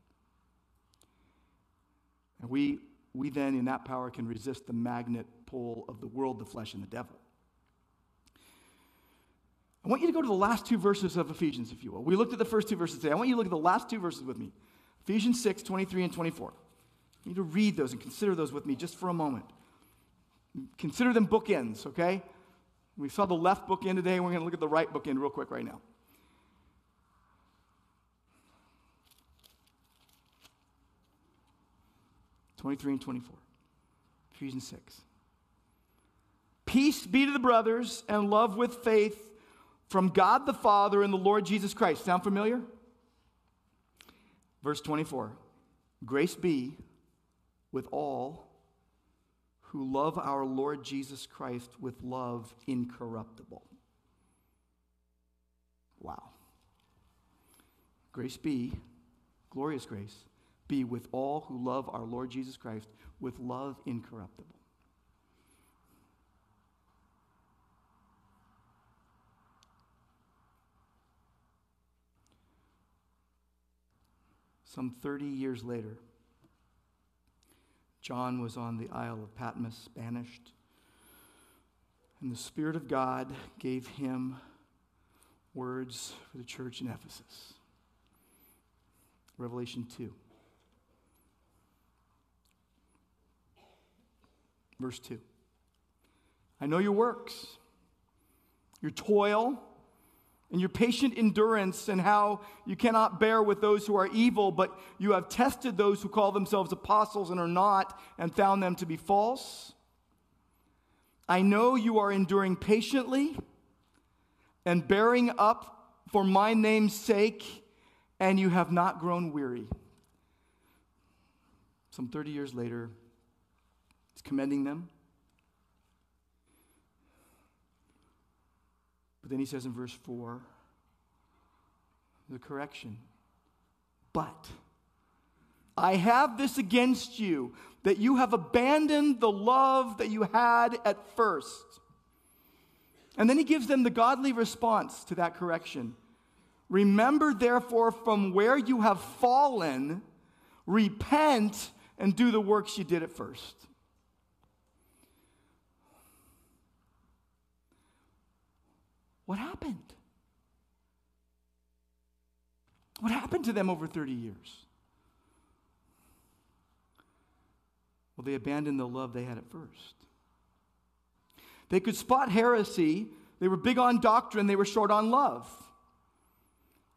And we, we then, in that power, can resist the magnet pull of the world, the flesh, and the devil. I want you to go to the last two verses of Ephesians, if you will. We looked at the first two verses today. I want you to look at the last two verses with me Ephesians 6, 23 and 24. You need to read those and consider those with me just for a moment. Consider them bookends, okay? We saw the left bookend today, we're going to look at the right bookend real quick right now. Twenty-three and twenty-four. Ephesians six. Peace be to the brothers, and love with faith from God the Father and the Lord Jesus Christ. Sound familiar? Verse 24 Grace be with all who love our Lord Jesus Christ with love incorruptible. Wow. Grace be, glorious grace, be with all who love our Lord Jesus Christ with love incorruptible. Some 30 years later, John was on the Isle of Patmos, banished, and the Spirit of God gave him words for the church in Ephesus. Revelation 2. Verse 2. I know your works, your toil, and your patient endurance, and how you cannot bear with those who are evil, but you have tested those who call themselves apostles and are not, and found them to be false. I know you are enduring patiently and bearing up for my name's sake, and you have not grown weary. Some 30 years later, commending them. But then he says in verse 4 the correction. But I have this against you, that you have abandoned the love that you had at first. And then he gives them the godly response to that correction. Remember, therefore, from where you have fallen, repent and do the works you did at first. What happened? What happened to them over 30 years? Well, they abandoned the love they had at first. They could spot heresy. They were big on doctrine. They were short on love.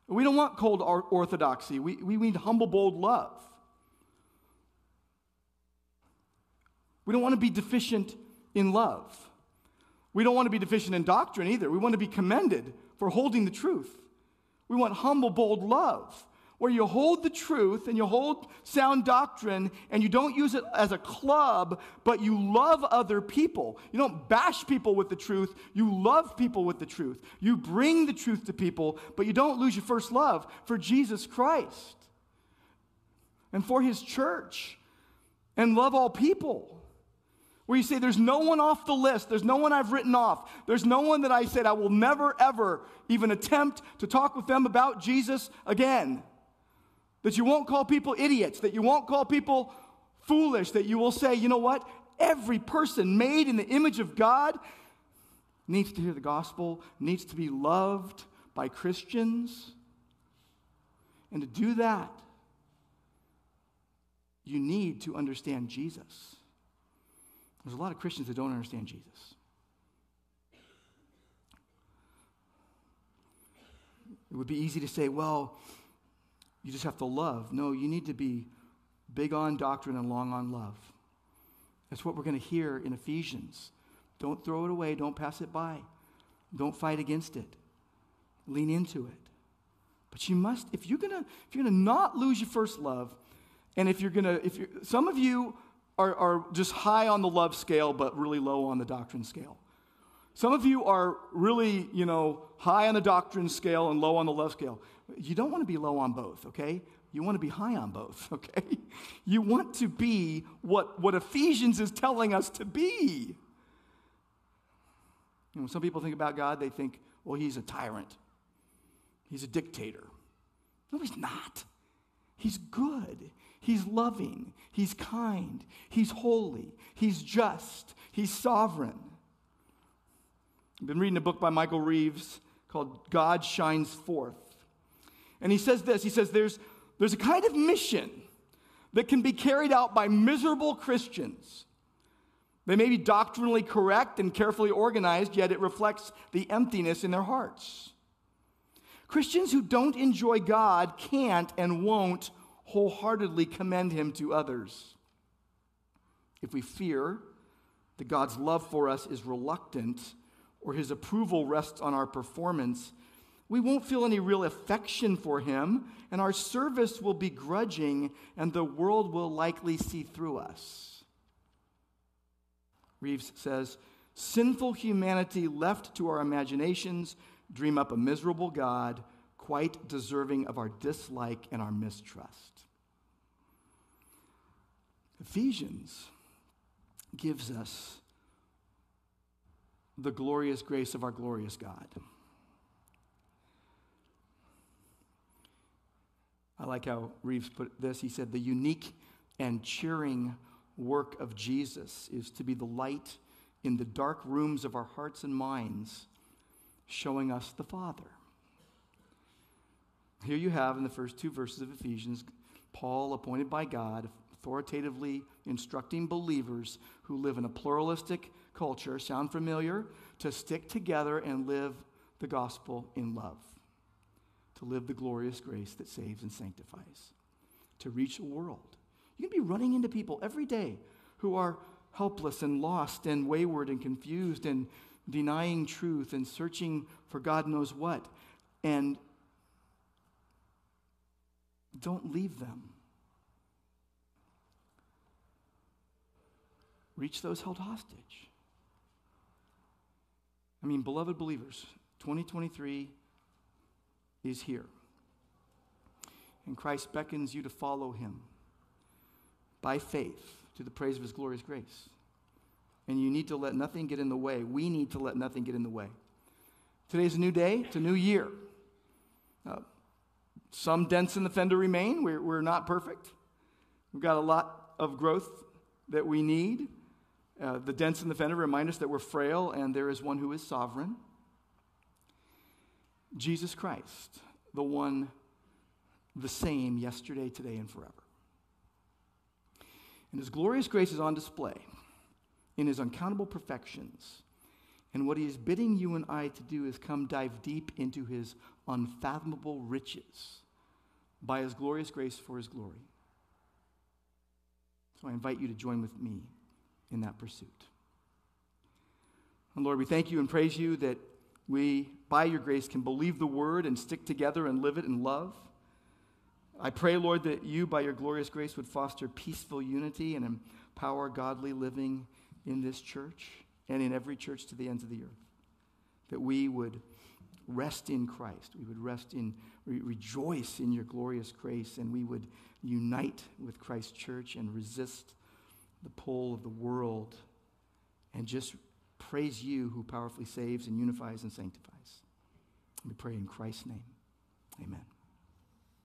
We don't want cold orthodoxy. We, we need humble, bold love. We don't want to be deficient in love. We don't want to be deficient in doctrine either. We want to be commended for holding the truth. We want humble, bold love, where you hold the truth and you hold sound doctrine and you don't use it as a club, but you love other people. You don't bash people with the truth, you love people with the truth. You bring the truth to people, but you don't lose your first love for Jesus Christ and for his church and love all people where you say, There's no one off the list. There's no one I've written off. There's no one that I said I will never, ever even attempt to talk with them about Jesus again. That you won't call people idiots, that you won't call people foolish, that you will say, You know what? Every person made in the image of God needs to hear the gospel, needs to be loved by Christians. And to do that, you need to understand Jesus. There's a lot of Christians that don't understand Jesus. It would be easy to say, well, you just have to love. No, you need to be big on doctrine and long on love. That's what we're going to hear in Ephesians. Don't throw it away, don't pass it by, don't fight against it. Lean into it. But you must, if you're gonna, if you're gonna not lose your first love, and if you're gonna, if you're, some of you are, are just high on the love scale, but really low on the doctrine scale. Some of you are really, you know, high on the doctrine scale and low on the love scale. You don't want to be low on both, okay? You want to be high on both, okay? You want to be what, what Ephesians is telling us to be. You know, when some people think about God, they think, well, he's a tyrant, he's a dictator. No, he's not. He's good. He's loving. He's kind. He's holy. He's just. He's sovereign. I've been reading a book by Michael Reeves called God Shines Forth. And he says this he says, there's, there's a kind of mission that can be carried out by miserable Christians. They may be doctrinally correct and carefully organized, yet it reflects the emptiness in their hearts. Christians who don't enjoy God can't and won't wholeheartedly commend him to others. If we fear that God's love for us is reluctant or his approval rests on our performance, we won't feel any real affection for him, and our service will be grudging, and the world will likely see through us. Reeves says, Sinful humanity left to our imaginations dream up a miserable God quite deserving of our dislike and our mistrust. Ephesians gives us the glorious grace of our glorious God. I like how Reeves put this. He said, The unique and cheering work of Jesus is to be the light in the dark rooms of our hearts and minds, showing us the Father. Here you have in the first two verses of Ephesians, Paul, appointed by God, authoritatively instructing believers who live in a pluralistic culture, sound familiar, to stick together and live the gospel in love, to live the glorious grace that saves and sanctifies, to reach the world. You can be running into people every day who are helpless and lost and wayward and confused and denying truth and searching for God knows what. And don't leave them. Reach those held hostage. I mean, beloved believers, 2023 is here. And Christ beckons you to follow him by faith to the praise of his glorious grace. And you need to let nothing get in the way. We need to let nothing get in the way. Today's a new day, it's a new year. Uh, some dents in the fender remain. We're, we're not perfect. We've got a lot of growth that we need. Uh, the dents in the fender remind us that we're frail and there is one who is sovereign Jesus Christ, the one the same yesterday, today, and forever. And his glorious grace is on display in his uncountable perfections. And what he is bidding you and I to do is come dive deep into his unfathomable riches by his glorious grace for his glory. So I invite you to join with me in that pursuit. And Lord, we thank you and praise you that we, by your grace, can believe the word and stick together and live it in love. I pray, Lord, that you, by your glorious grace, would foster peaceful unity and empower godly living in this church and in every church to the ends of the earth. That we would rest in Christ. We would rest in, re- rejoice in your glorious grace, and we would unite with Christ's church and resist the pull of the world and just praise you who powerfully saves and unifies and sanctifies. We pray in Christ's name. Amen.